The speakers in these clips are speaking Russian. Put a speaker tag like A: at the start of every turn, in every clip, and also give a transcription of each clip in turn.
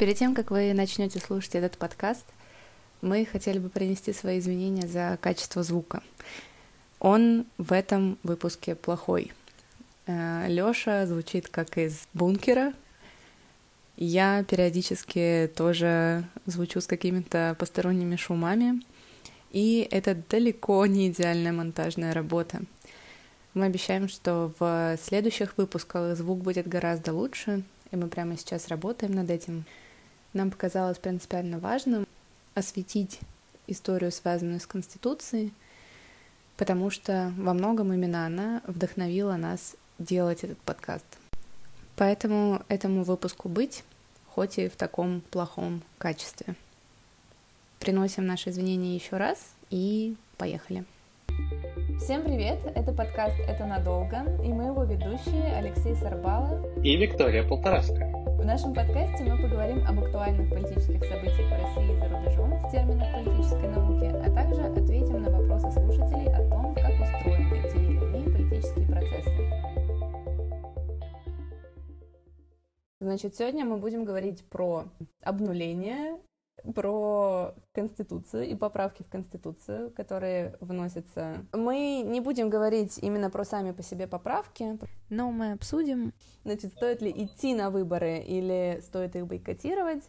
A: Перед тем, как вы начнете слушать этот подкаст, мы хотели бы принести свои извинения за качество звука. Он в этом выпуске плохой. Э, Лёша звучит как из бункера. Я периодически тоже звучу с какими-то посторонними шумами. И это далеко не идеальная монтажная работа. Мы обещаем, что в следующих выпусках звук будет гораздо лучше, и мы прямо сейчас работаем над этим. Нам показалось принципиально важным осветить историю, связанную с Конституцией, потому что во многом именно она вдохновила нас делать этот подкаст. Поэтому этому выпуску быть, хоть и в таком плохом качестве. Приносим наши извинения еще раз и поехали.
B: Всем привет! Это подкаст «Это надолго» и мы его ведущие Алексей Сарбала
C: и Виктория Полтораска.
B: В нашем подкасте мы поговорим об актуальных политических событиях в России и за рубежом в терминах политической науки, а также ответим на вопросы слушателей о том, как устроены те или иные политические процессы. Значит, сегодня мы будем говорить про обнуление про Конституцию и поправки в Конституцию, которые вносятся. Мы не будем говорить именно про сами по себе поправки,
A: но мы обсудим,
B: значит, стоит ли идти на выборы или стоит их бойкотировать,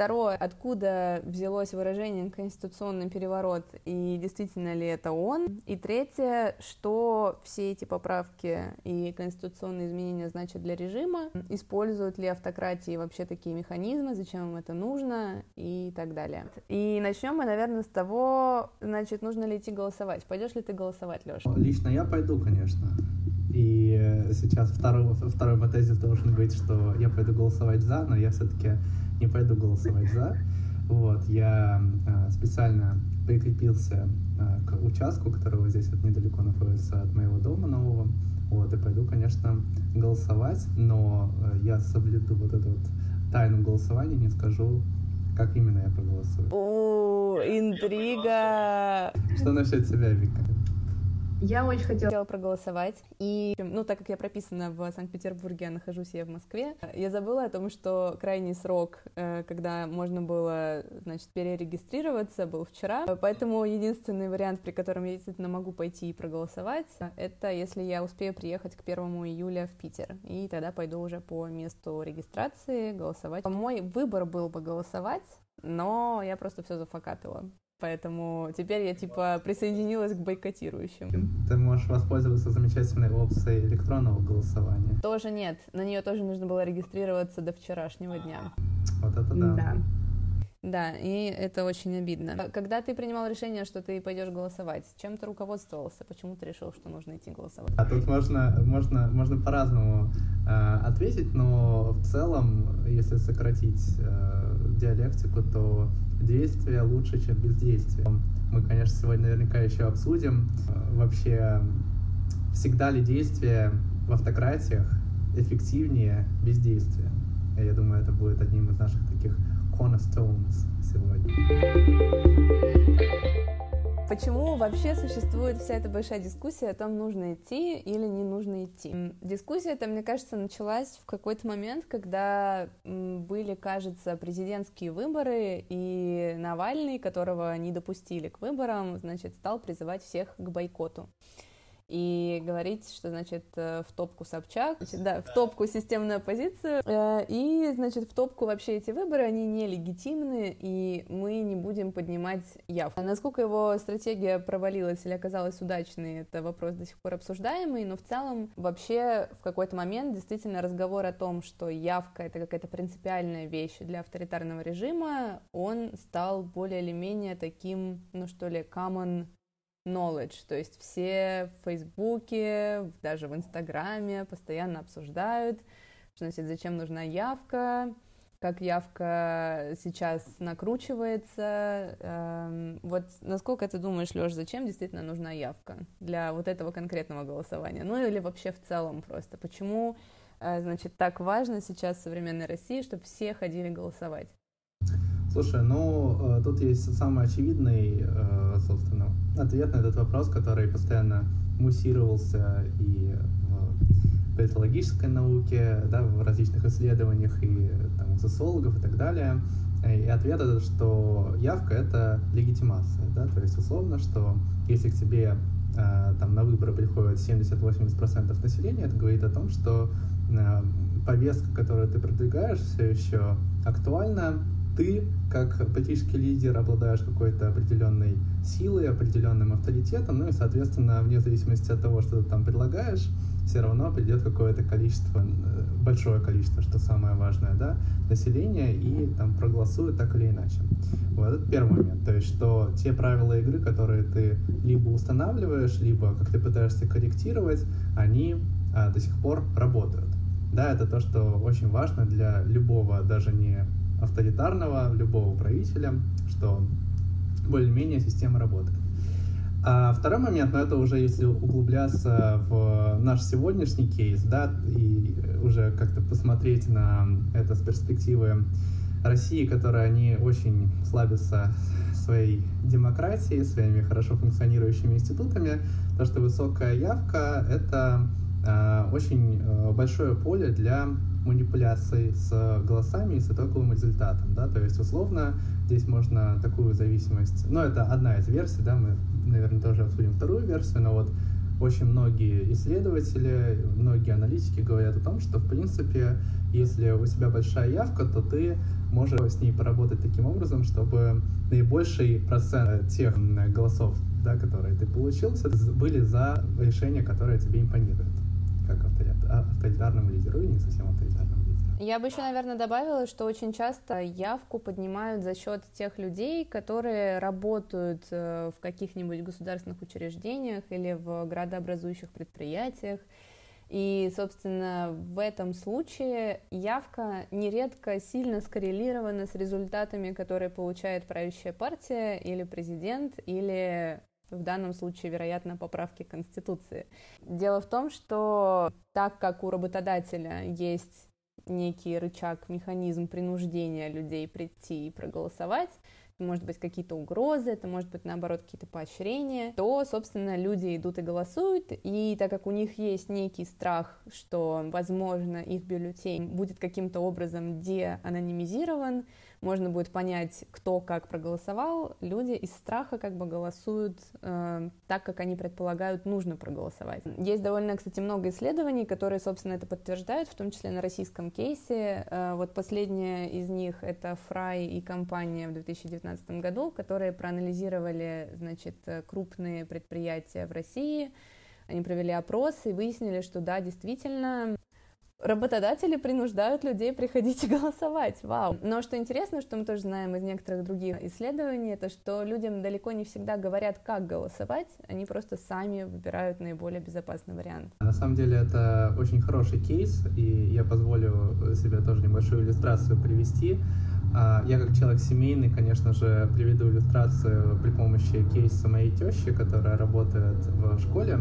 B: Второе, откуда взялось выражение «конституционный переворот» и действительно ли это он. И третье, что все эти поправки и конституционные изменения значат для режима, используют ли автократии вообще такие механизмы, зачем им это нужно и так далее. И начнем мы, наверное, с того, значит, нужно ли идти голосовать. Пойдешь ли ты голосовать, Леша?
D: Лично я пойду, конечно. И сейчас второй, второй мой тезис должен быть, что я пойду голосовать за, но я все-таки не пойду голосовать за. Вот, я э, специально прикрепился э, к участку, который вот здесь вот недалеко находится от моего дома нового. Вот, и пойду, конечно, голосовать, но э, я соблюду вот эту вот тайну голосования, не скажу, как именно я проголосую.
B: О, интрига!
D: Что насчет тебя, Вика?
B: Я очень хотела проголосовать, и, ну, так как я прописана в Санкт-Петербурге, а нахожусь я в Москве, я забыла о том, что крайний срок, э, когда можно было, значит, перерегистрироваться, был вчера, поэтому единственный вариант, при котором я действительно могу пойти и проголосовать, это если я успею приехать к 1 июля в Питер, и тогда пойду уже по месту регистрации голосовать. Мой выбор был бы голосовать, но я просто все зафакапила. Поэтому теперь я типа присоединилась к бойкотирующим.
D: Ты можешь воспользоваться замечательной опцией электронного голосования.
B: Тоже нет. На нее тоже нужно было регистрироваться до вчерашнего дня.
D: Вот это да.
B: Да. Да, и это очень обидно. Когда ты принимал решение, что ты пойдешь голосовать, чем ты руководствовался? Почему ты решил, что нужно идти голосовать?
D: А тут можно, можно, можно по-разному э, ответить, но в целом, если сократить э, диалектику, то действие лучше, чем бездействие. Мы, конечно, сегодня наверняка еще обсудим э, вообще, всегда ли действие в автократиях эффективнее бездействия. Я думаю, это будет одним из наших таких cornerstones сегодня.
B: Почему вообще существует вся эта большая дискуссия о том, нужно идти или не нужно идти? Дискуссия эта, мне кажется, началась в какой-то момент, когда были, кажется, президентские выборы, и Навальный, которого не допустили к выборам, значит, стал призывать всех к бойкоту и говорить, что, значит, э, в топку Собчак, значит, да, в топку системную оппозицию, э, и, значит, в топку вообще эти выборы, они нелегитимны, и мы не будем поднимать явку. Насколько его стратегия провалилась или оказалась удачной, это вопрос до сих пор обсуждаемый, но в целом вообще в какой-то момент действительно разговор о том, что явка — это какая-то принципиальная вещь для авторитарного режима, он стал более или менее таким, ну что ли, common knowledge, то есть все в Фейсбуке, даже в Инстаграме постоянно обсуждают, что, значит, зачем нужна явка, как явка сейчас накручивается. Эм, вот насколько ты думаешь, Леш, зачем действительно нужна явка для вот этого конкретного голосования? Ну или вообще в целом просто? Почему, э, значит, так важно сейчас в современной России, чтобы все ходили голосовать?
D: Слушай, ну э, тут есть самый очевидный, э, собственно, ответ на этот вопрос, который постоянно муссировался и в политологической науке, да, в различных исследованиях и там, у социологов и так далее. И ответ это, что явка — это легитимация, да, то есть условно, что если к тебе э, там на выборы приходит 70-80% населения, это говорит о том, что повестка, которую ты продвигаешь, все еще актуальна, ты, как политический лидер, обладаешь какой-то определенной силой, определенным авторитетом, ну и, соответственно, вне зависимости от того, что ты там предлагаешь, все равно придет какое-то количество, э, большое количество, что самое важное, да, населения и там проголосуют так или иначе. Вот это первый момент. То есть, что те правила игры, которые ты либо устанавливаешь, либо как ты пытаешься корректировать, они а, до сих пор работают. Да, это то, что очень важно для любого, даже не авторитарного, любого правителя, что более-менее система работает. А второй момент, но это уже если углубляться в наш сегодняшний кейс, да, и уже как-то посмотреть на это с перспективы России, которая они очень слабится своей демократией, своими хорошо функционирующими институтами, то, что высокая явка — это э, очень э, большое поле для манипуляций с голосами и с итоговым результатом, да, то есть условно здесь можно такую зависимость, ну это одна из версий, да, мы, наверное, тоже обсудим вторую версию, но вот очень многие исследователи, многие аналитики говорят о том, что, в принципе, если у тебя большая явка, то ты можешь с ней поработать таким образом, чтобы наибольший процент тех голосов, да, которые ты получил, были за решение, которое тебе импонирует как авторитарному лидеру и не совсем авторитарному.
B: Я бы еще, наверное, добавила, что очень часто явку поднимают за счет тех людей, которые работают э, в каких-нибудь государственных учреждениях или в градообразующих предприятиях. И, собственно, в этом случае явка нередко сильно скоррелирована с результатами, которые получает правящая партия или президент, или в данном случае, вероятно, поправки Конституции. Дело в том, что так как у работодателя есть некий рычаг, механизм принуждения людей прийти и проголосовать, это может быть какие-то угрозы, это может быть, наоборот, какие-то поощрения, то, собственно, люди идут и голосуют, и так как у них есть некий страх, что, возможно, их бюллетень будет каким-то образом деанонимизирован, можно будет понять, кто как проголосовал, люди из страха как бы голосуют э, так, как они предполагают нужно проголосовать. Есть довольно, кстати, много исследований, которые, собственно, это подтверждают, в том числе на российском кейсе. Э, вот последняя из них — это Фрай и компания в 2019 году, которые проанализировали, значит, крупные предприятия в России, они провели опрос и выяснили, что да, действительно, Работодатели принуждают людей приходить и голосовать. Вау. Но что интересно, что мы тоже знаем из некоторых других исследований, это что людям далеко не всегда говорят, как голосовать, они просто сами выбирают наиболее безопасный вариант.
D: На самом деле это очень хороший кейс, и я позволю себе тоже небольшую иллюстрацию привести. А, я как человек семейный, конечно же, приведу иллюстрацию при помощи кейса моей тещи, которая работает в школе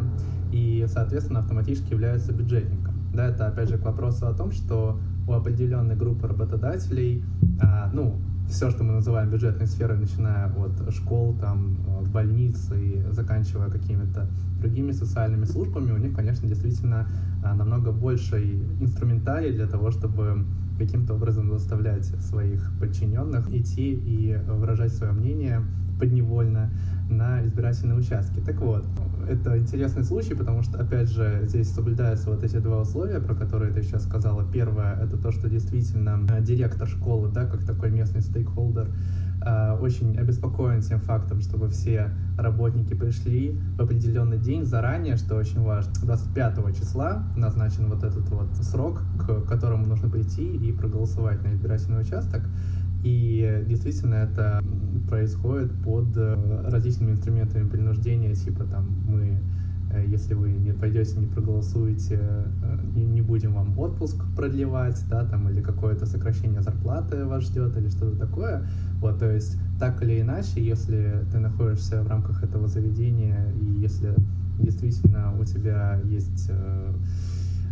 D: и, соответственно, автоматически является бюджетником. Да, это опять же к вопросу о том, что у определенной группы работодателей, а, ну, все, что мы называем бюджетной сферой, начиная от школ, там, больниц и заканчивая какими-то другими социальными службами, у них, конечно, действительно а, намного больше инструментарий для того, чтобы каким-то образом заставлять своих подчиненных идти и выражать свое мнение подневольно на избирательные участки. Так вот, это интересный случай, потому что, опять же, здесь соблюдаются вот эти два условия, про которые ты сейчас сказала. Первое — это то, что действительно э, директор школы, да, как такой местный стейкхолдер, э, очень обеспокоен тем фактом, чтобы все работники пришли в определенный день заранее, что очень важно. 25 числа назначен вот этот вот срок, к которому нужно прийти и проголосовать на избирательный участок. И действительно это происходит под э, различными инструментами принуждения, типа там мы, э, если вы не пойдете, не проголосуете, э, не, не будем вам отпуск продлевать, да, там, или какое-то сокращение зарплаты вас ждет, или что-то такое. Вот, то есть, так или иначе, если ты находишься в рамках этого заведения, и если действительно у тебя есть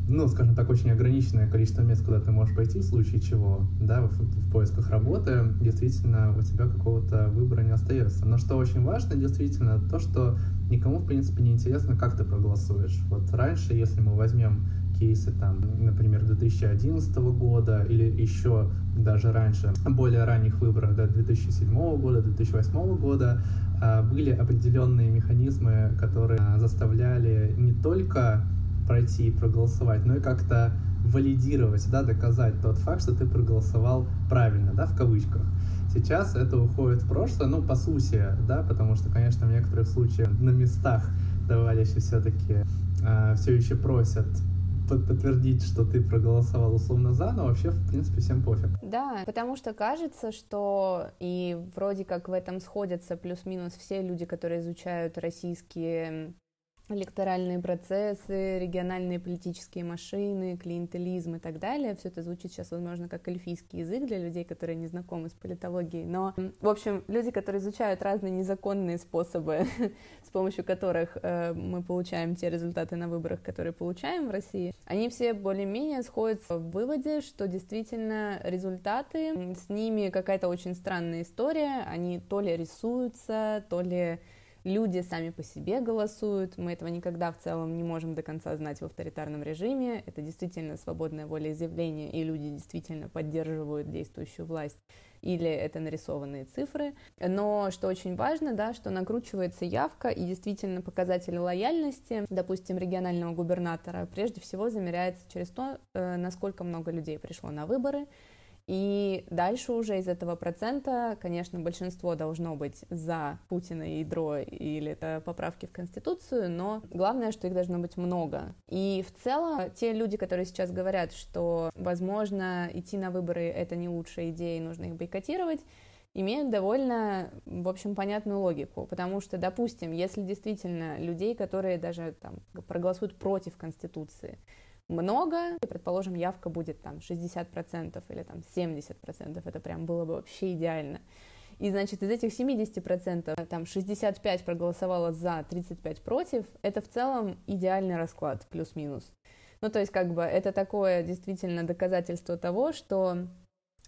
D: ну, скажем так, очень ограниченное количество мест, куда ты можешь пойти в случае чего, да, в, в поисках работы, действительно, у тебя какого-то выбора не остается. Но что очень важно, действительно, то, что никому, в принципе, не интересно, как ты проголосуешь. Вот раньше, если мы возьмем кейсы, там, например, 2011 года или еще даже раньше, более ранних выборах, да, 2007 года, 2008 года, а, были определенные механизмы, которые заставляли не только пройти и проголосовать, но и как-то валидировать, да, доказать тот факт, что ты проголосовал правильно, да, в кавычках. Сейчас это уходит в прошлое, ну, по сути, да, потому что, конечно, в некоторых случаях на местах товарищи все-таки э, все еще просят подтвердить, что ты проголосовал условно за, но вообще, в принципе, всем пофиг.
B: Да, потому что кажется, что и вроде как в этом сходятся плюс-минус все люди, которые изучают российские электоральные процессы, региональные политические машины, клиентелизм и так далее. Все это звучит сейчас, возможно, как эльфийский язык для людей, которые не знакомы с политологией. Но, в общем, люди, которые изучают разные незаконные способы, с помощью которых э, мы получаем те результаты на выборах, которые получаем в России, они все более-менее сходятся в выводе, что действительно результаты, с ними какая-то очень странная история, они то ли рисуются, то ли люди сами по себе голосуют, мы этого никогда в целом не можем до конца знать в авторитарном режиме, это действительно свободная волеизъявление, и люди действительно поддерживают действующую власть, или это нарисованные цифры. Но что очень важно, да, что накручивается явка, и действительно показатели лояльности, допустим, регионального губернатора, прежде всего замеряется через то, э, насколько много людей пришло на выборы, и дальше уже из этого процента, конечно, большинство должно быть за Путина и ядро или это поправки в Конституцию, но главное, что их должно быть много. И в целом те люди, которые сейчас говорят, что, возможно, идти на выборы — это не лучшая идея, и нужно их бойкотировать, имеют довольно, в общем, понятную логику, потому что, допустим, если действительно людей, которые даже там проголосуют против Конституции, много, и, предположим, явка будет там 60% или там 70%, это прям было бы вообще идеально. И, значит, из этих 70% там 65 проголосовало за, 35 против, это в целом идеальный расклад, плюс-минус. Ну, то есть, как бы, это такое действительно доказательство того, что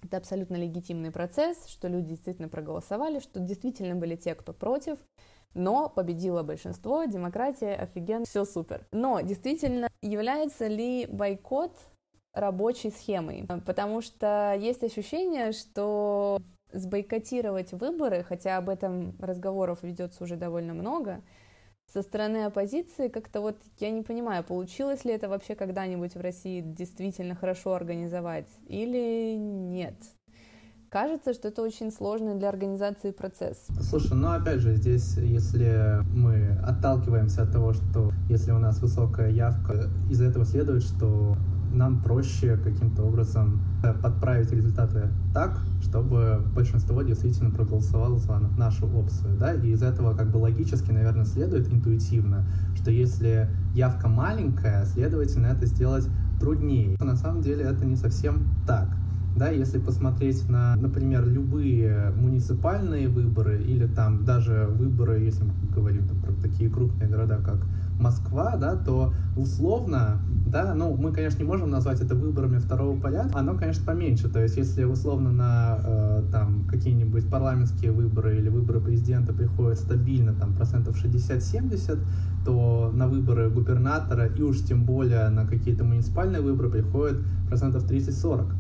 B: это абсолютно легитимный процесс, что люди действительно проголосовали, что действительно были те, кто против, но победило большинство, демократия, офигенно, все супер. Но действительно, является ли бойкот рабочей схемой? Потому что есть ощущение, что сбойкотировать выборы, хотя об этом разговоров ведется уже довольно много, со стороны оппозиции как-то вот я не понимаю, получилось ли это вообще когда-нибудь в России действительно хорошо организовать или нет. Кажется, что это очень сложный для организации процесс.
D: Слушай, ну опять же, здесь, если мы отталкиваемся от того, что если у нас высокая явка, из этого следует, что нам проще каким-то образом подправить результаты так, чтобы большинство действительно проголосовало за нашу опцию, да, и из этого как бы логически, наверное, следует интуитивно, что если явка маленькая, следовательно, это сделать труднее. На самом деле это не совсем так. Да, если посмотреть на, например, любые муниципальные выборы или там даже выборы, если мы говорим там, про такие крупные города, как Москва, да, то условно, да, ну, мы, конечно, не можем назвать это выборами второго порядка, оно, конечно, поменьше, то есть если условно на э, там какие-нибудь парламентские выборы или выборы президента приходят стабильно там процентов 60-70, то на выборы губернатора и уж тем более на какие-то муниципальные выборы приходит процентов 30-40.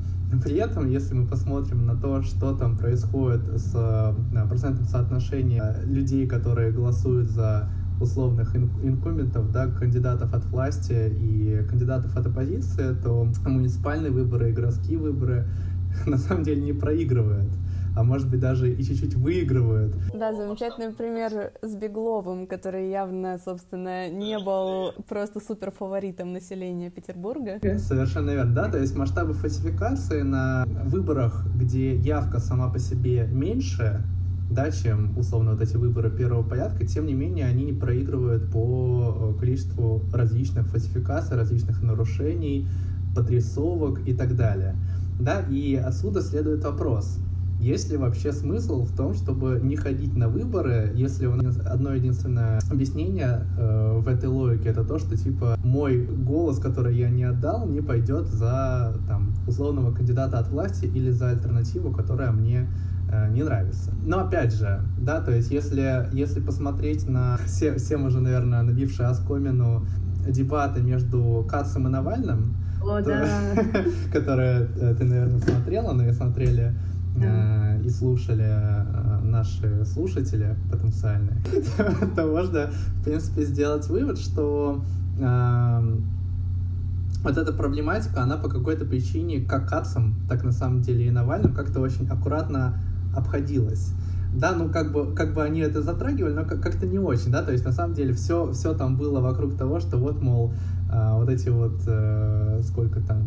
D: При этом, если мы посмотрим на то, что там происходит с э, процентом соотношения людей, которые голосуют за условных инкументов, да, кандидатов от власти и кандидатов от оппозиции, то муниципальные выборы и городские выборы на самом деле не проигрывают а может быть даже и чуть-чуть выигрывают.
B: Да, замечательный пример с Бегловым, который явно, собственно, не был просто супер фаворитом населения Петербурга.
D: Совершенно верно, да, то есть масштабы фальсификации на выборах, где явка сама по себе меньше, да, чем, условно, вот эти выборы первого порядка, тем не менее они не проигрывают по э, количеству различных фальсификаций, различных нарушений, подрисовок и так далее. Да, и отсюда следует вопрос, есть ли вообще смысл в том, чтобы не ходить на выборы, если у нас одно единственное объяснение э, в этой логике это то, что типа мой голос, который я не отдал, не пойдет за там условного кандидата от власти или за альтернативу, которая мне э, не нравится. Но опять же, да, то есть если, если посмотреть на все, всем уже, наверное, набившие оскомину дебаты между Кацем и Навальным,
B: О, то, да.
D: которые ты, наверное, смотрела, но и смотрели да. и слушали наши слушатели потенциальные, то можно, в принципе, сделать вывод, что вот эта проблематика, она по какой-то причине, как Кацам, так на самом деле и Навальным, как-то очень аккуратно обходилась. Да, ну как бы, как бы они это затрагивали, но как-то не очень, да, то есть на самом деле все, все там было вокруг того, что вот, мол, э, вот эти вот, э, сколько там,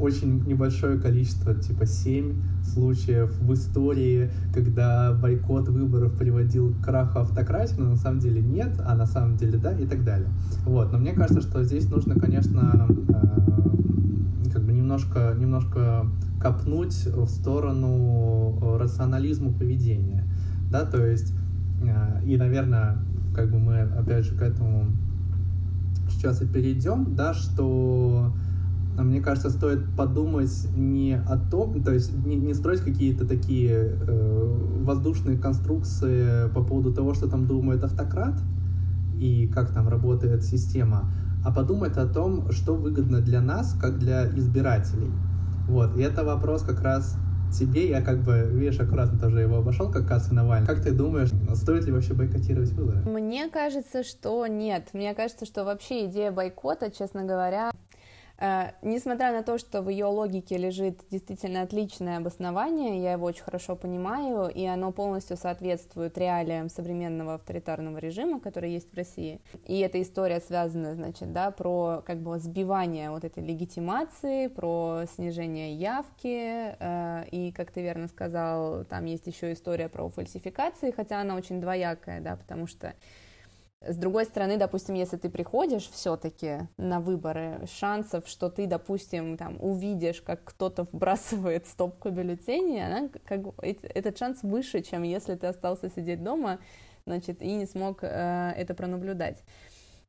D: очень небольшое количество, типа 7 случаев в истории, когда бойкот выборов приводил к краху автократии, но на самом деле нет, а на самом деле да, и так далее. Вот, но мне кажется, что здесь нужно, конечно, э, как бы немножко, немножко копнуть в сторону рационализма поведения, да, то есть, э, и, наверное, как бы мы, опять же, к этому сейчас и перейдем, да, что а мне кажется, стоит подумать не о том, то есть не, не строить какие-то такие э, воздушные конструкции по поводу того, что там думает автократ и как там работает система, а подумать о том, что выгодно для нас, как для избирателей. Вот, и это вопрос как раз тебе, я как бы, видишь, аккуратно тоже его обошел, как Касса Навальный. Как ты думаешь, стоит ли вообще бойкотировать выборы?
B: Мне кажется, что нет. Мне кажется, что вообще идея бойкота, честно говоря, несмотря на то, что в ее логике лежит действительно отличное обоснование, я его очень хорошо понимаю, и оно полностью соответствует реалиям современного авторитарного режима, который есть в России. И эта история связана, значит, да, про как бы сбивание вот этой легитимации, про снижение явки, э, и, как ты верно сказал, там есть еще история про фальсификации, хотя она очень двоякая, да, потому что с другой стороны, допустим, если ты приходишь все-таки на выборы, шансов, что ты, допустим, там увидишь, как кто-то вбрасывает стопку бюллетеней, она, как, этот шанс выше, чем если ты остался сидеть дома, значит, и не смог э, это пронаблюдать.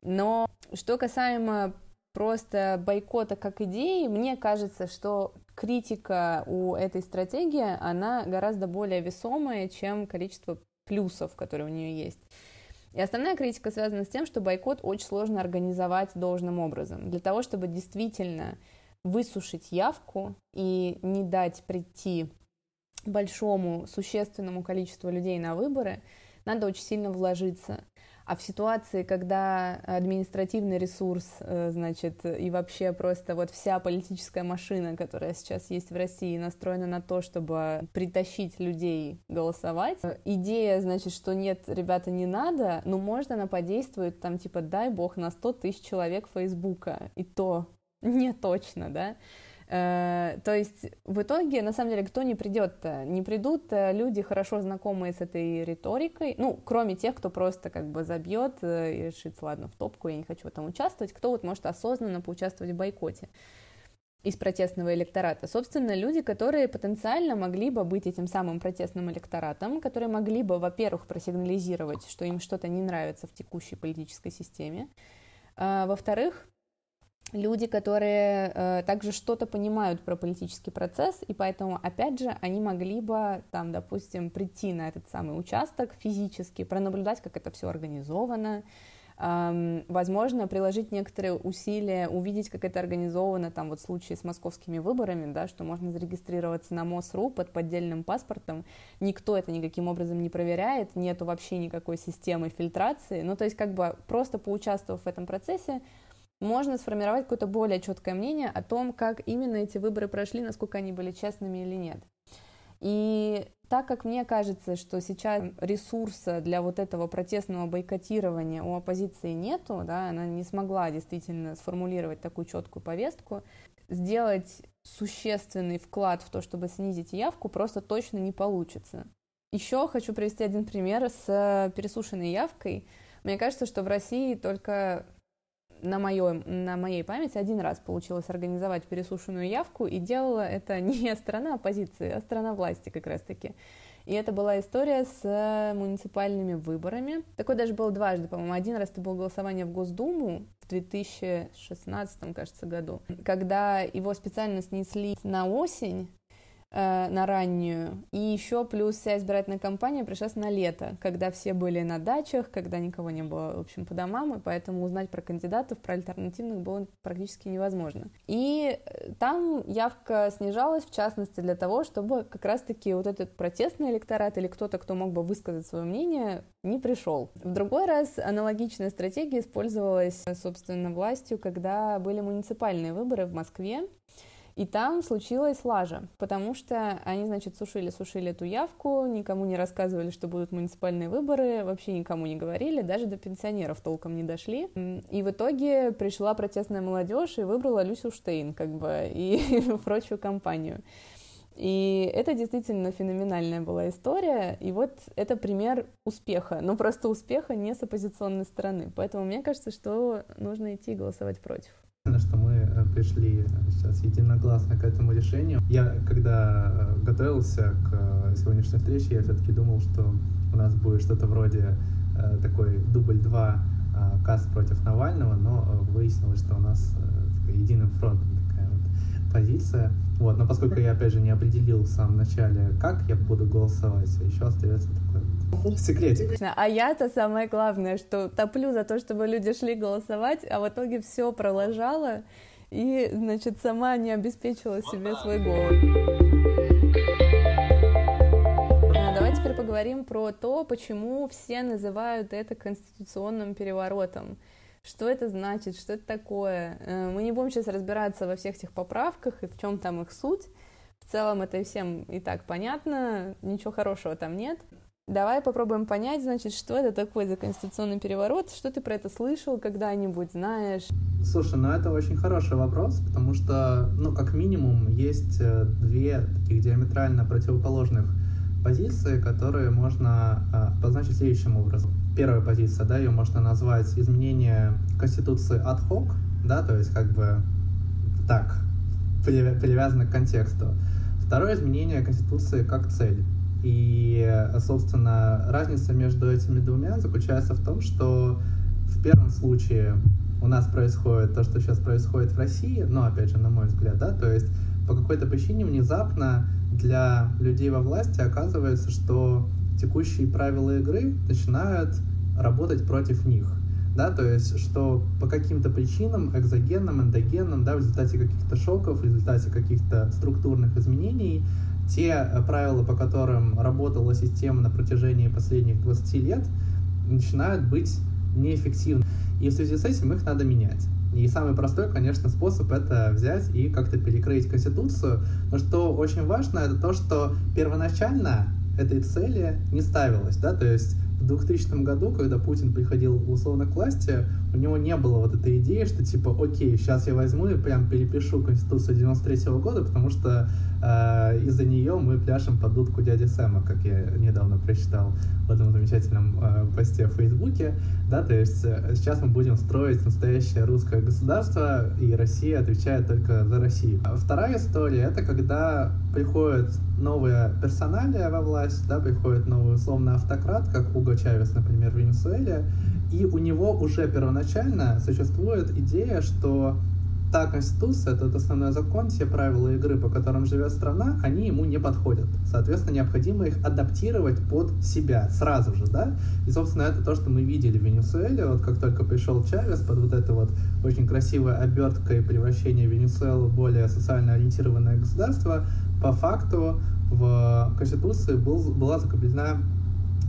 B: Но что касаемо просто бойкота как идеи, мне кажется, что критика у этой стратегии, она гораздо более весомая, чем количество плюсов, которые у нее есть. И основная критика связана с тем, что бойкот очень сложно организовать должным образом. Для того, чтобы действительно высушить явку и не дать прийти большому, существенному количеству людей на выборы, надо очень сильно вложиться. А в ситуации, когда административный ресурс, э, значит, и вообще просто вот вся политическая машина, которая сейчас есть в России, настроена на то, чтобы притащить людей голосовать, идея, значит, что нет, ребята, не надо, ну, может, она подействует, там, типа, дай бог, на 100 тысяч человек Фейсбука, и то не точно, да, Э, то есть в итоге, на самом деле, кто не придет-то? Не придут э, люди, хорошо знакомые с этой риторикой, ну, кроме тех, кто просто как бы забьет э, и решит, ладно, в топку, я не хочу этом участвовать, кто вот может осознанно поучаствовать в бойкоте из протестного электората. Собственно, люди, которые потенциально могли бы быть этим самым протестным электоратом, которые могли бы, во-первых, просигнализировать, что им что-то не нравится в текущей политической системе, во-вторых, люди, которые э, также что-то понимают про политический процесс, и поэтому, опять же, они могли бы, там, допустим, прийти на этот самый участок физически, пронаблюдать, как это все организовано, эм, возможно, приложить некоторые усилия, увидеть, как это организовано, там, вот в случае с московскими выборами, да, что можно зарегистрироваться на МОСРУ под поддельным паспортом, никто это никаким образом не проверяет, нету вообще никакой системы фильтрации, ну, то есть, как бы, просто поучаствовав в этом процессе, можно сформировать какое-то более четкое мнение о том, как именно эти выборы прошли, насколько они были честными или нет. И так как мне кажется, что сейчас ресурса для вот этого протестного бойкотирования у оппозиции нету, да, она не смогла действительно сформулировать такую четкую повестку, сделать существенный вклад в то, чтобы снизить явку, просто точно не получится. Еще хочу привести один пример с пересушенной явкой. Мне кажется, что в России только на, моем, на моей памяти один раз получилось организовать пересушенную явку, и делала это не страна оппозиции, а страна власти как раз-таки. И это была история с э, муниципальными выборами. Такое даже было дважды, по-моему. Один раз это было голосование в Госдуму в 2016, кажется, году, когда его специально снесли на осень, э, на раннюю. И еще плюс вся избирательная кампания пришлась на лето, когда все были на дачах, когда никого не было, в общем, по домам, и поэтому узнать про кандидатов, про альтернативных было практически невозможно. И э, там явка снижалась, в частности, для того, чтобы как раз-таки вот этот протестный электорат или кто-то, кто мог бы высказать свое мнение, не пришел. В другой раз аналогичная стратегия использовалась, собственно, властью, когда были муниципальные выборы в Москве, и там случилась лажа, потому что они, значит, сушили-сушили эту явку, никому не рассказывали, что будут муниципальные выборы, вообще никому не говорили, даже до пенсионеров толком не дошли. И в итоге пришла протестная молодежь и выбрала Люсю Штейн, как бы, и прочую компанию. И это действительно феноменальная была история. И вот это пример успеха, но просто успеха не с оппозиционной стороны. Поэтому мне кажется, что нужно идти голосовать против
D: что мы э, пришли сейчас единогласно к этому решению. Я, когда э, готовился к э, сегодняшней встрече, я все-таки думал, что у нас будет что-то вроде такой дубль 2 каст против Навального, но выяснилось, что у нас единым фронтом такая вот позиция. Вот, но поскольку я, опять же, не определил в самом начале, как я буду голосовать, еще остается такой Секретик.
B: А я-то самое главное, что топлю за то, чтобы люди шли голосовать, а в итоге все пролажала и, значит, сама не обеспечила себе свой голос. А, давай теперь поговорим про то, почему все называют это конституционным переворотом. Что это значит, что это такое? Э, мы не будем сейчас разбираться во всех этих поправках и в чем там их суть. В целом это всем и так понятно, ничего хорошего там нет. Давай попробуем понять, значит, что это такое за конституционный переворот, что ты про это слышал когда-нибудь, знаешь?
D: Слушай, ну это очень хороший вопрос, потому что, ну, как минимум, есть э, две таких диаметрально противоположных позиции, которые можно э, обозначить следующим образом. Первая позиция, да, ее можно назвать изменение Конституции ad hoc, да, то есть как бы так, привязано к контексту. Второе изменение Конституции как цель. И, собственно, разница между этими двумя заключается в том, что в первом случае у нас происходит то, что сейчас происходит в России, но, опять же, на мой взгляд, да, то есть по какой-то причине внезапно для людей во власти оказывается, что текущие правила игры начинают работать против них. Да, то есть, что по каким-то причинам, экзогенным, эндогенным, да, в результате каких-то шоков, в результате каких-то структурных изменений, те э, правила, по которым работала система на протяжении последних 20 лет, начинают быть неэффективны. И в связи с этим их надо менять. И самый простой, конечно, способ это взять и как-то перекрыть Конституцию. Но что очень важно, это то, что первоначально этой цели не ставилось, да, то есть в 2000 году, когда Путин приходил условно к власти, у него не было вот этой идеи, что типа, окей, сейчас я возьму и прям перепишу Конституцию 93 -го года, потому что э, из-за нее мы пляшем под дудку дяди Сэма, как я недавно прочитал в одном замечательном э, посте в Фейсбуке, да, то есть э, сейчас мы будем строить настоящее русское государство, и Россия отвечает только за Россию. А вторая история, это когда приходит новая персоналия во власть, да, приходит новый условный автократ, как Уго Чавес, например, в Венесуэле, и у него уже первоначально существует идея, что та конституция, тот основной закон, все правила игры, по которым живет страна, они ему не подходят. Соответственно, необходимо их адаптировать под себя сразу же, да? И, собственно, это то, что мы видели в Венесуэле, вот как только пришел Чавес под вот это вот очень красивая обертка и превращение Венесуэлы в более социально ориентированное государство, по факту в Конституции был, была закреплена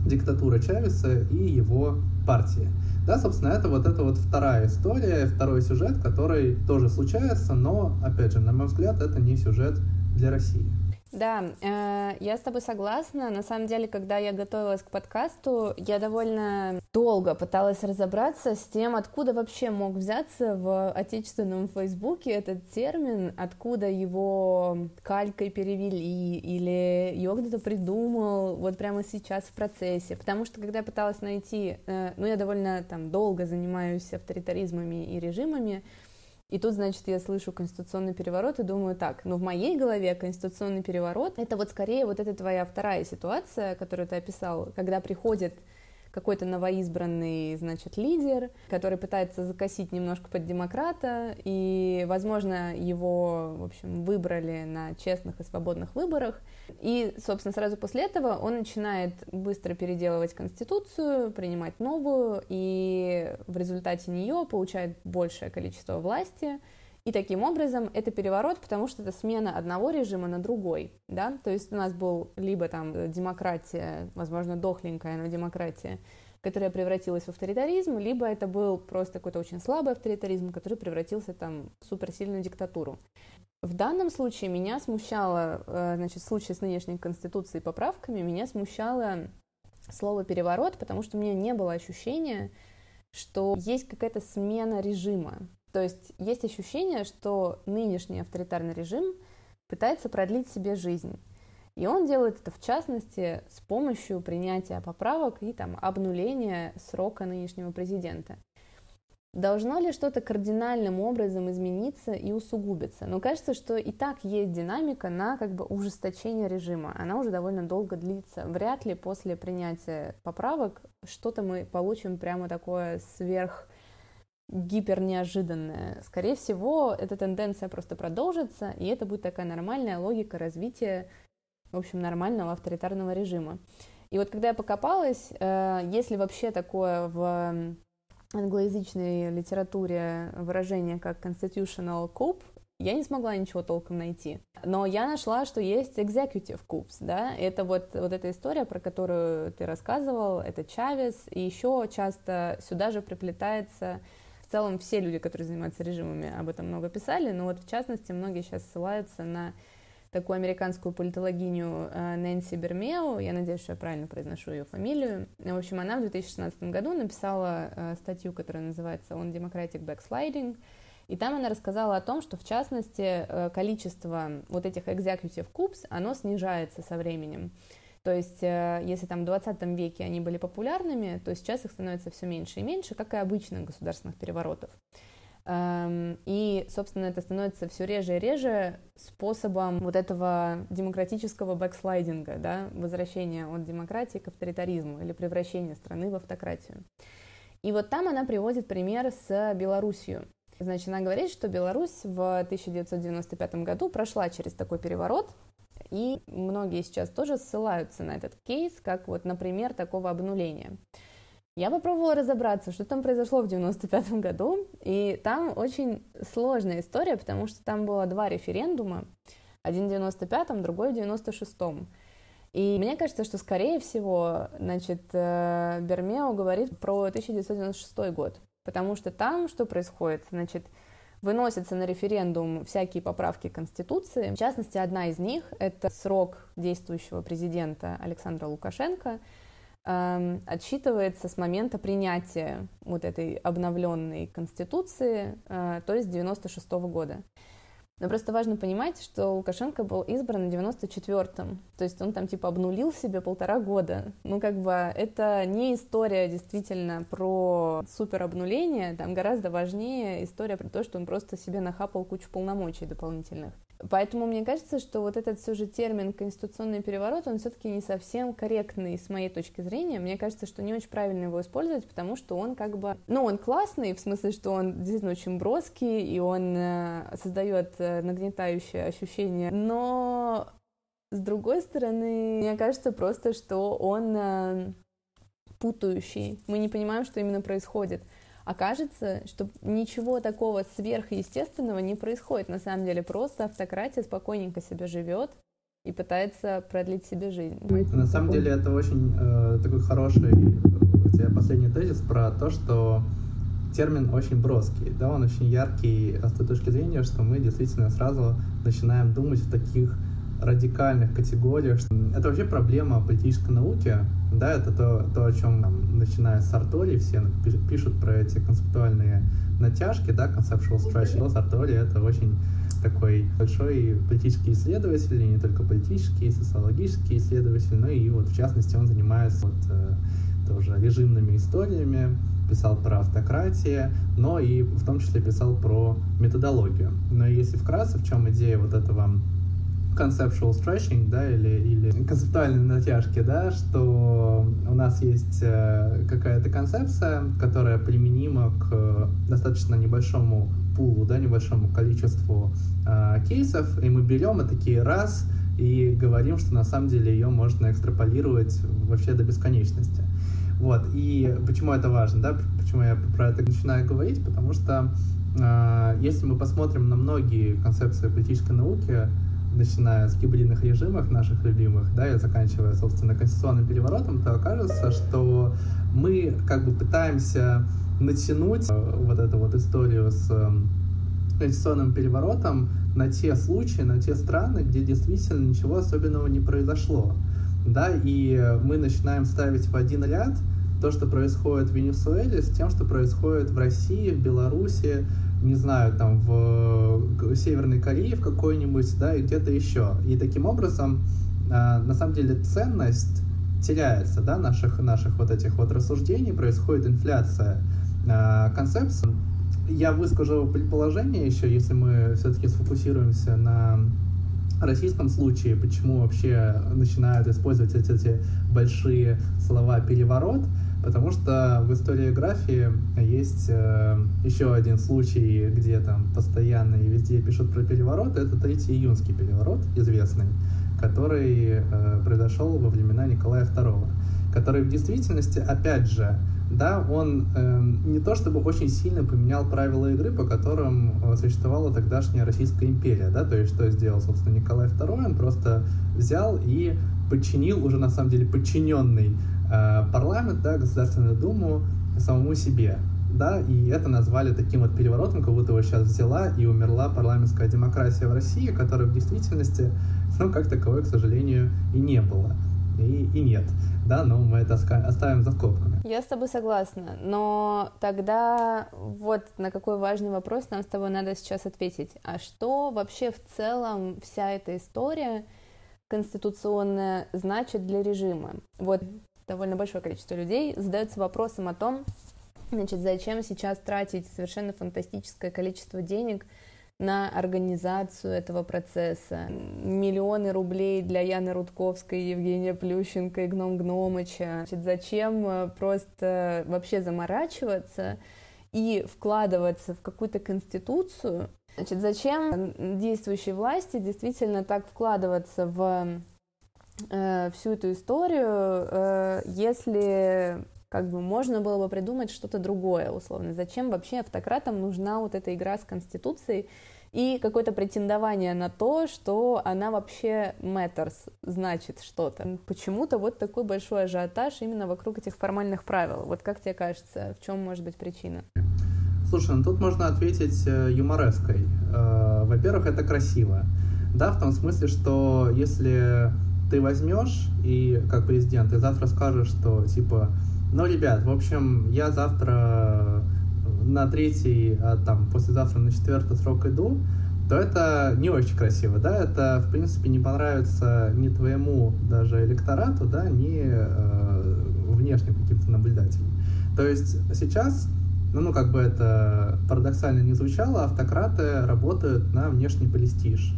D: диктатура Чавеса и его партии. Да, собственно, это вот это вот вторая история, второй сюжет, который тоже случается, но, опять же, на мой взгляд, это не сюжет для России.
B: Да, э, я с тобой согласна. На самом деле, когда я готовилась к подкасту, я довольно долго пыталась разобраться с тем, откуда вообще мог взяться в отечественном Фейсбуке этот термин, откуда его калькой перевели, или его кто-то придумал вот прямо сейчас в процессе. Потому что, когда я пыталась найти, э, ну, я довольно там долго занимаюсь авторитаризмами и режимами, и тут, значит, я слышу конституционный переворот и думаю, так, ну в моей голове конституционный переворот — это вот скорее вот эта твоя вторая ситуация, которую ты описал, когда приходит какой-то новоизбранный, значит, лидер, который пытается закосить немножко под демократа, и, возможно, его, в общем, выбрали на честных и свободных выборах. И, собственно, сразу после этого он начинает быстро переделывать Конституцию, принимать новую, и в результате нее получает большее количество власти, и таким образом это переворот, потому что это смена одного режима на другой, да, то есть у нас был либо там демократия, возможно, дохленькая, но демократия, которая превратилась в авторитаризм, либо это был просто какой-то очень слабый авторитаризм, который превратился там в суперсильную диктатуру. В данном случае меня смущало, э, значит, в случае с нынешней конституцией и поправками, меня смущало слово «переворот», потому что у меня не было ощущения, что есть какая-то смена режима. То есть есть ощущение, что нынешний авторитарный режим пытается продлить себе жизнь. И он делает это, в частности, с помощью принятия поправок и там, обнуления срока нынешнего президента. Должно ли что-то кардинальным образом измениться и усугубиться? Но кажется, что и так есть динамика на как бы ужесточение режима. Она уже довольно долго длится. Вряд ли после принятия поправок что-то мы получим прямо такое сверх гипер неожиданное. Скорее всего, эта тенденция просто продолжится, и это будет такая нормальная логика развития, в общем, нормального авторитарного режима. И вот когда я покопалась, э, если вообще такое в англоязычной литературе выражение как constitutional coup, я не смогла ничего толком найти. Но я нашла, что есть executive coups, да, это вот, вот эта история, про которую ты рассказывал, это Чавес, и еще часто сюда же приплетается целом все люди, которые занимаются режимами, об этом много писали, но вот в частности многие сейчас ссылаются на такую американскую политологиню э, Нэнси Бермео, я надеюсь, что я правильно произношу ее фамилию. В общем, она в 2016 году написала э, статью, которая называется «On Democratic Backsliding», и там она рассказала о том, что, в частности, э, количество вот этих executive coups, оно снижается со временем. То есть, э, если там в 20 веке они были популярными, то сейчас их становится все меньше и меньше, как и обычных государственных переворотов. Эм, и, собственно, это становится все реже и реже способом вот этого демократического бэкслайдинга, да, возвращения от демократии к авторитаризму или превращения страны в автократию. И вот там она приводит пример с Белоруссией. Значит, она говорит, что Беларусь в 1995 году прошла через такой переворот, и многие сейчас тоже ссылаются на этот кейс, как вот, например, такого обнуления. Я попробовала разобраться, что там произошло в 95 году, и там очень сложная история, потому что там было два референдума, один в 95-м, другой в 96-м. И мне кажется, что, скорее всего, значит, э, Бермео говорит про 1996 год, потому что там что происходит? Значит, выносятся на референдум всякие поправки Конституции. В частности, одна из них — это срок действующего президента Александра Лукашенко эм, отсчитывается с момента принятия вот этой обновленной Конституции, э, то есть 96 -го года. Но просто важно понимать, что Лукашенко был избран в 94-м, то есть он там типа обнулил себе полтора года. Ну как бы это не история действительно про супер обнуление, там гораздо важнее история про то, что он просто себе нахапал кучу полномочий дополнительных. Поэтому мне кажется, что вот этот все же термин конституционный переворот, он все-таки не совсем корректный с моей точки зрения. Мне кажется, что не очень правильно его использовать, потому что он как бы, ну, он классный, в смысле, что он действительно очень броский, и он э, создает э, нагнетающее ощущение, но с другой стороны, мне кажется просто, что он э, путающий. Мы не понимаем, что именно происходит окажется, что ничего такого сверхъестественного не происходит. На самом деле просто автократия спокойненько себе живет и пытается продлить себе жизнь.
D: На самом деле это очень э, такой хороший у тебя последний тезис про то, что термин очень броский, да, он очень яркий с той точки зрения, что мы действительно сразу начинаем думать в таких радикальных категориях. Это вообще проблема политической науки, да, это то, то о чем там, начиная с Сартори, все пишут про эти концептуальные натяжки, да, conceptual stretching. Но Сартори это очень такой большой политический исследователь, и не только политический, и социологический исследователь, но и вот в частности он занимается вот, э, тоже режимными историями, писал про автократию, но и в том числе писал про методологию. Но если вкратце, в чем идея вот этого conceptual stretching, да, или, или концептуальной натяжки, да, что у нас есть э, какая-то концепция, которая применима к достаточно небольшому пулу, да, небольшому количеству э, кейсов, и мы берем и такие раз и говорим, что на самом деле ее можно экстраполировать вообще до бесконечности. Вот, и почему это важно, да, почему я про это начинаю говорить, потому что э, если мы посмотрим на многие концепции политической науки, начиная с гибридных режимов наших любимых, да, и заканчивая, собственно, конституционным переворотом, то окажется, что мы как бы пытаемся натянуть э, вот эту вот историю с эм, конституционным переворотом на те случаи, на те страны, где действительно ничего особенного не произошло. Да, и мы начинаем ставить в один ряд то, что происходит в Венесуэле, с тем, что происходит в России, в Беларуси, не знаю, там в Северной Корее в какой-нибудь, да, и где-то еще. И таким образом, а, на самом деле, ценность теряется, да, наших, наших вот этих вот рассуждений, происходит инфляция а, концепций. Я выскажу предположение еще, если мы все-таки сфокусируемся на российском случае, почему вообще начинают использовать эти, эти большие слова «переворот», Потому что в историографии есть э, еще один случай, где там постоянно и везде пишут про переворот. Это Третий июнский переворот, известный, который э, произошел во времена Николая II. Который в действительности, опять же, да, он э, не то чтобы очень сильно поменял правила игры, по которым э, существовала тогдашняя Российская империя, да, то есть что сделал, собственно, Николай II, он просто взял и подчинил уже на самом деле подчиненный парламент, да, Государственную Думу самому себе. Да, и это назвали таким вот переворотом, как будто его сейчас взяла и умерла парламентская демократия в России, которой в действительности, ну, как таковой, к сожалению, и не было. И, и нет, да, но мы это оставим за скобками.
B: Я с тобой согласна, но тогда вот на какой важный вопрос нам с тобой надо сейчас ответить. А что вообще в целом вся эта история конституционная значит для режима? Вот довольно большое количество людей задается вопросом о том, значит, зачем сейчас тратить совершенно фантастическое количество денег на организацию этого процесса. Миллионы рублей для Яны Рудковской, Евгения Плющенко и Гном Гномыча. Значит, зачем э, просто вообще заморачиваться и вкладываться в какую-то конституцию? Значит, зачем действующей власти действительно так вкладываться в э, всю эту историю, э, если как бы можно было бы придумать что-то другое, условно. Зачем вообще автократам нужна вот эта игра с Конституцией и какое-то претендование на то, что она вообще matters, значит что-то. Почему-то вот такой большой ажиотаж именно вокруг этих формальных правил. Вот как тебе кажется, в чем может быть причина?
D: Слушай, ну тут можно ответить э, юмореской. Э, во-первых, это красиво. Да, в том смысле, что если ты возьмешь и как президент, ты завтра скажешь, что типа, ну, ребят, в общем, я завтра на третий, а там послезавтра на четвертый срок иду, то это не очень красиво, да, это, в принципе, не понравится ни твоему даже электорату, да, ни э, внешним каким-то наблюдателям. То есть сейчас, ну, ну, как бы это парадоксально не звучало, автократы работают на внешний престиж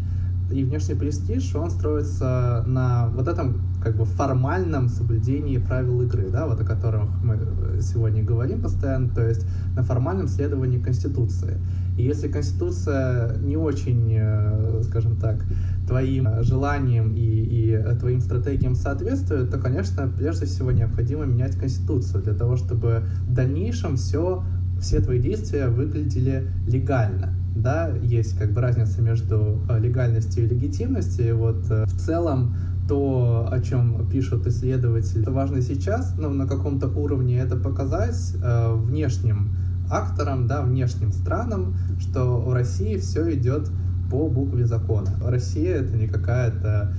D: и внешний престиж, он строится на вот этом как бы формальном соблюдении правил игры, да, вот о которых мы сегодня говорим постоянно, то есть на формальном следовании Конституции. И если Конституция не очень, э, скажем так, твоим желаниям и, и твоим стратегиям соответствует, то, конечно, прежде всего необходимо менять Конституцию для того, чтобы в дальнейшем все, все твои действия выглядели легально да, есть как бы разница между э, легальностью и легитимностью. И вот э, в целом то, о чем пишут исследователи, это важно сейчас, но на каком-то уровне это показать э, внешним акторам, да, внешним странам, что в России все идет по букве закона. Россия это не какая-то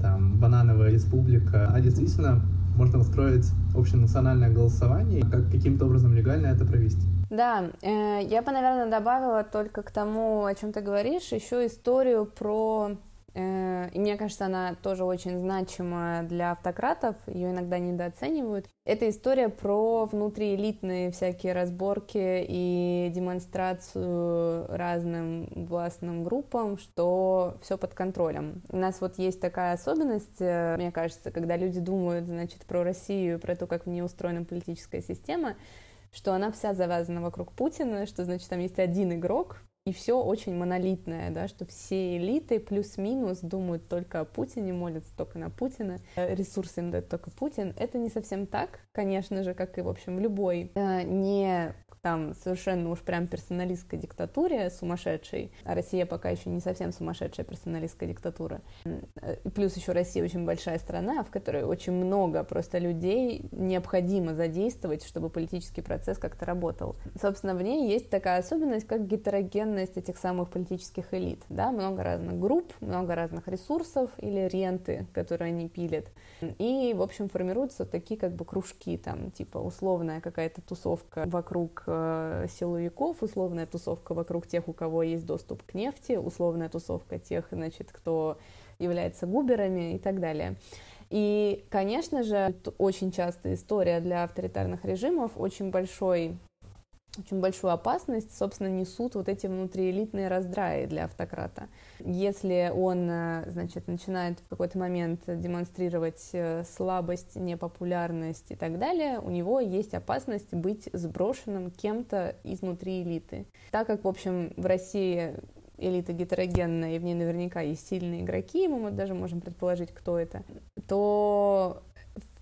D: там банановая республика, а действительно можно устроить общенациональное голосование, как каким-то образом легально это провести.
B: Да, э, я бы, наверное, добавила только к тому, о чем ты говоришь, еще историю про Э, и мне кажется, она тоже очень значима для автократов, ее иногда недооценивают. Это история про внутриэлитные всякие разборки и демонстрацию разным властным группам, что все под контролем. У нас вот есть такая особенность, э, мне кажется, когда люди думают, значит, про Россию, про то, как в ней устроена политическая система, что она вся завязана вокруг Путина, что, значит, там есть один игрок, и все очень монолитное, да, что все элиты плюс-минус думают только о Путине, молятся только на Путина, ресурсы им дает только Путин. Это не совсем так, конечно же, как и, в общем, любой э, не там совершенно уж прям персоналистской диктатуре сумасшедшей, а Россия пока еще не совсем сумасшедшая персоналистская диктатура. Плюс еще Россия очень большая страна, в которой очень много просто людей необходимо задействовать, чтобы политический процесс как-то работал. Собственно, в ней есть такая особенность, как гетерогенность этих самых политических элит. Да? Много разных групп, много разных ресурсов или ренты, которые они пилят. И, в общем, формируются такие как бы кружки, там, типа условная какая-то тусовка вокруг силовиков, условная тусовка вокруг тех, у кого есть доступ к нефти, условная тусовка тех, значит, кто является губерами и так далее. И, конечно же, очень часто история для авторитарных режимов очень большой очень большую опасность, собственно, несут вот эти внутриэлитные раздраи для автократа. Если он, э, значит, начинает в какой-то момент демонстрировать э, слабость, непопулярность и так далее, у него есть опасность быть сброшенным кем-то изнутри элиты. Так как, в общем, в России элита гетерогенная, и в ней наверняка есть сильные игроки, мы даже можем предположить, кто это, то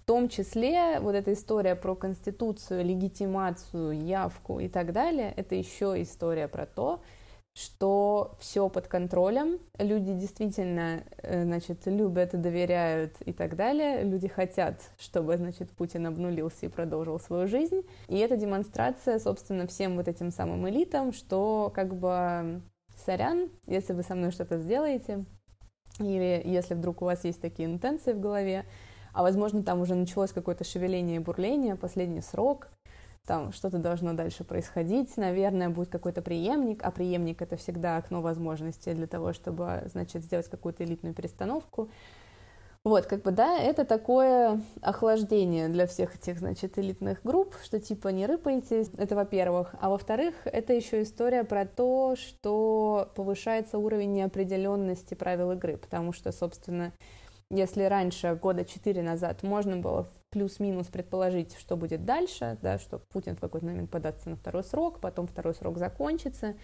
B: в том числе вот эта история про конституцию, легитимацию, явку и так далее, это еще история про то, что все под контролем, люди действительно, э, значит, любят, доверяют и так далее, люди хотят, чтобы, значит, Путин обнулился и продолжил свою жизнь, и это демонстрация, собственно, всем вот этим самым элитам, что как бы сорян, если вы со мной что-то сделаете, или если вдруг у вас есть такие интенции в голове, а возможно там уже началось какое-то шевеление и бурление, последний срок, там что-то должно дальше происходить, наверное, будет какой-то преемник, а преемник это всегда окно возможностей для того, чтобы, значит, сделать какую-то элитную перестановку. Вот, как бы, да, это такое охлаждение для всех этих, значит, элитных групп, что типа не рыпайтесь, это во-первых. А во-вторых, это еще история про то, что повышается уровень неопределенности правил игры, потому что, собственно, если раньше, года четыре назад, можно было плюс-минус предположить, что будет дальше, да, что Путин в какой-то момент податься на второй срок, потом второй срок закончится,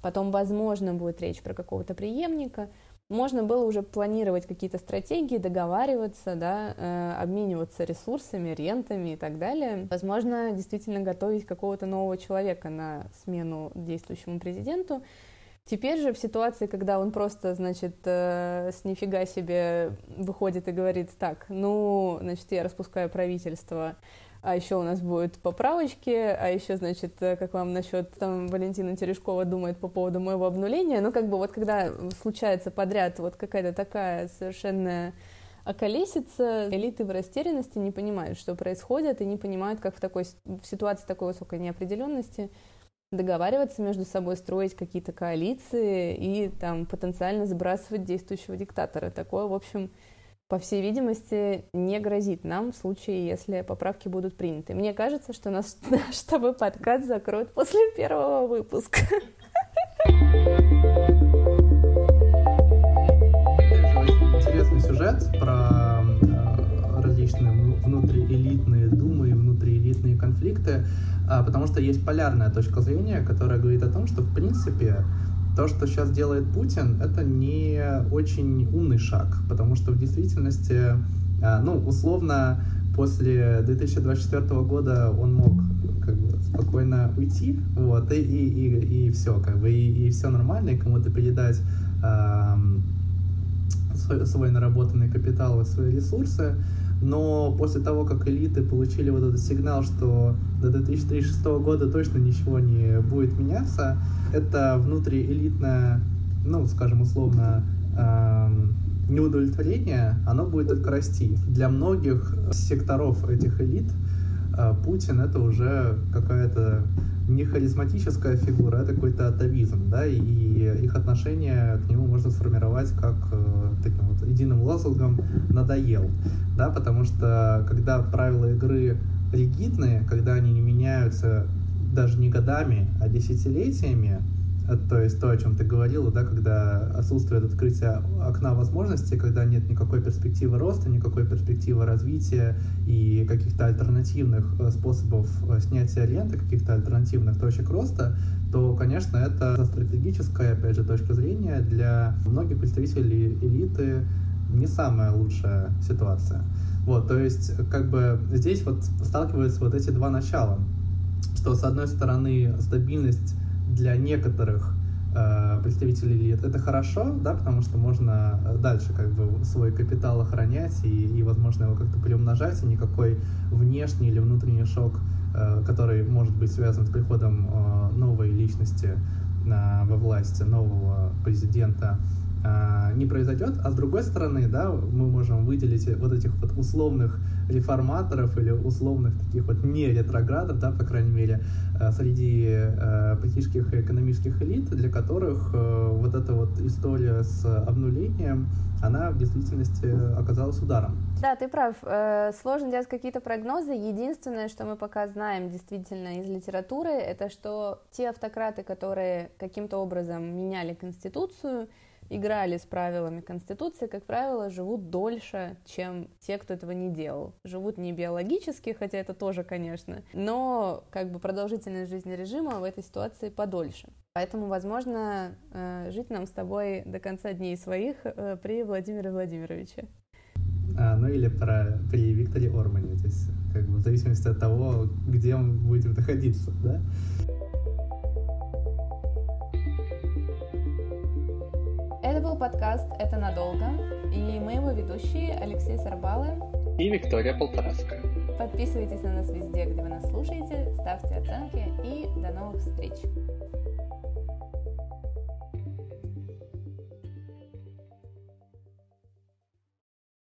B: потом, возможно, будет речь про какого-то преемника, можно было уже планировать какие-то стратегии, договариваться, да, э, обмениваться ресурсами, рентами и так далее. Возможно, действительно готовить какого-то нового человека на смену действующему президенту. Теперь же в ситуации, когда он просто, значит, э, с нифига себе выходит и говорит, так, ну, значит, я распускаю правительство, а еще у нас будут поправочки, а еще, значит, э, как вам насчет, там, Валентина Терешкова думает по поводу моего обнуления, ну, как бы вот когда случается подряд вот какая-то такая совершенно околесица, элиты в растерянности не понимают, что происходит, и не понимают, как в такой в ситуации такой высокой неопределенности договариваться между собой, строить какие-то коалиции и там потенциально сбрасывать действующего диктатора. Такое, в общем, по всей видимости, не грозит нам в случае, если поправки будут приняты. Мне кажется, что наш, наш с тобой подкаст закроют после первого выпуска.
D: Интересный сюжет про э, различные внутриэлитные думы и внутриэлитные конфликты. А, потому что есть полярная точка зрения, которая говорит о том, что, в принципе, то, что сейчас делает Путин, это не очень умный шаг, потому что в действительности, а, ну, условно, после 2024 года он мог как бы спокойно уйти, вот, и, и, и, и все, как бы, и, и все нормально, и кому-то передать э, свой, свой наработанный капитал и свои ресурсы, но после того, как элиты получили вот этот сигнал, что до 2036 года точно ничего не будет меняться, это внутриэлитное, ну, скажем условно, э, неудовлетворение, оно будет только расти. Для многих секторов этих элит а Путин это уже какая-то не харизматическая фигура, это какой-то атовизм, да, и их отношение к нему можно сформировать как э, таким вот единым лозунгом «надоел», да, потому что когда правила игры ригидные, когда они не меняются даже не годами, а десятилетиями, то есть то, о чем ты говорила, да, когда отсутствует открытие окна возможностей, когда нет никакой перспективы роста, никакой перспективы развития и каких-то альтернативных э, способов э, снятия ренты, каких-то альтернативных точек роста, то, конечно, это стратегическая, опять же, точка зрения для многих представителей элиты не самая лучшая ситуация. Вот, то есть, как бы здесь вот сталкиваются вот эти два начала, что, с одной стороны, стабильность для некоторых э, представителей элит. Это хорошо, да, потому что можно дальше как бы свой капитал охранять и, и возможно, его как-то приумножать, и никакой внешний или внутренний шок, э, который может быть связан с приходом э, новой личности э, во власти, нового президента, э, не произойдет, а с другой стороны, да, мы можем выделить вот этих вот условных реформаторов или условных таких вот не ретроградов, да, по крайней мере, э, среди э, политических и экономических элит, для которых э, вот эта вот история с обнулением, она в действительности оказалась ударом.
B: Да, ты прав. Сложно делать какие-то прогнозы. Единственное, что мы пока знаем действительно из литературы, это что те автократы, которые каким-то образом меняли Конституцию, играли с правилами Конституции, как правило, живут дольше, чем те, кто этого не делал. Живут не биологически, хотя это тоже, конечно, но как бы продолжительность жизни режима в этой ситуации подольше. Поэтому, возможно, э, жить нам с тобой до конца дней своих э, при Владимире Владимировиче.
D: А, ну или про, при Викторе Ормане, то есть как бы в зависимости от того, где он будет находиться, да?
B: Это был подкаст «Это надолго», и мы его ведущие Алексей Сарбалы
D: и Виктория Полтораска.
B: Подписывайтесь на нас везде, где вы нас слушаете, ставьте оценки и до новых встреч!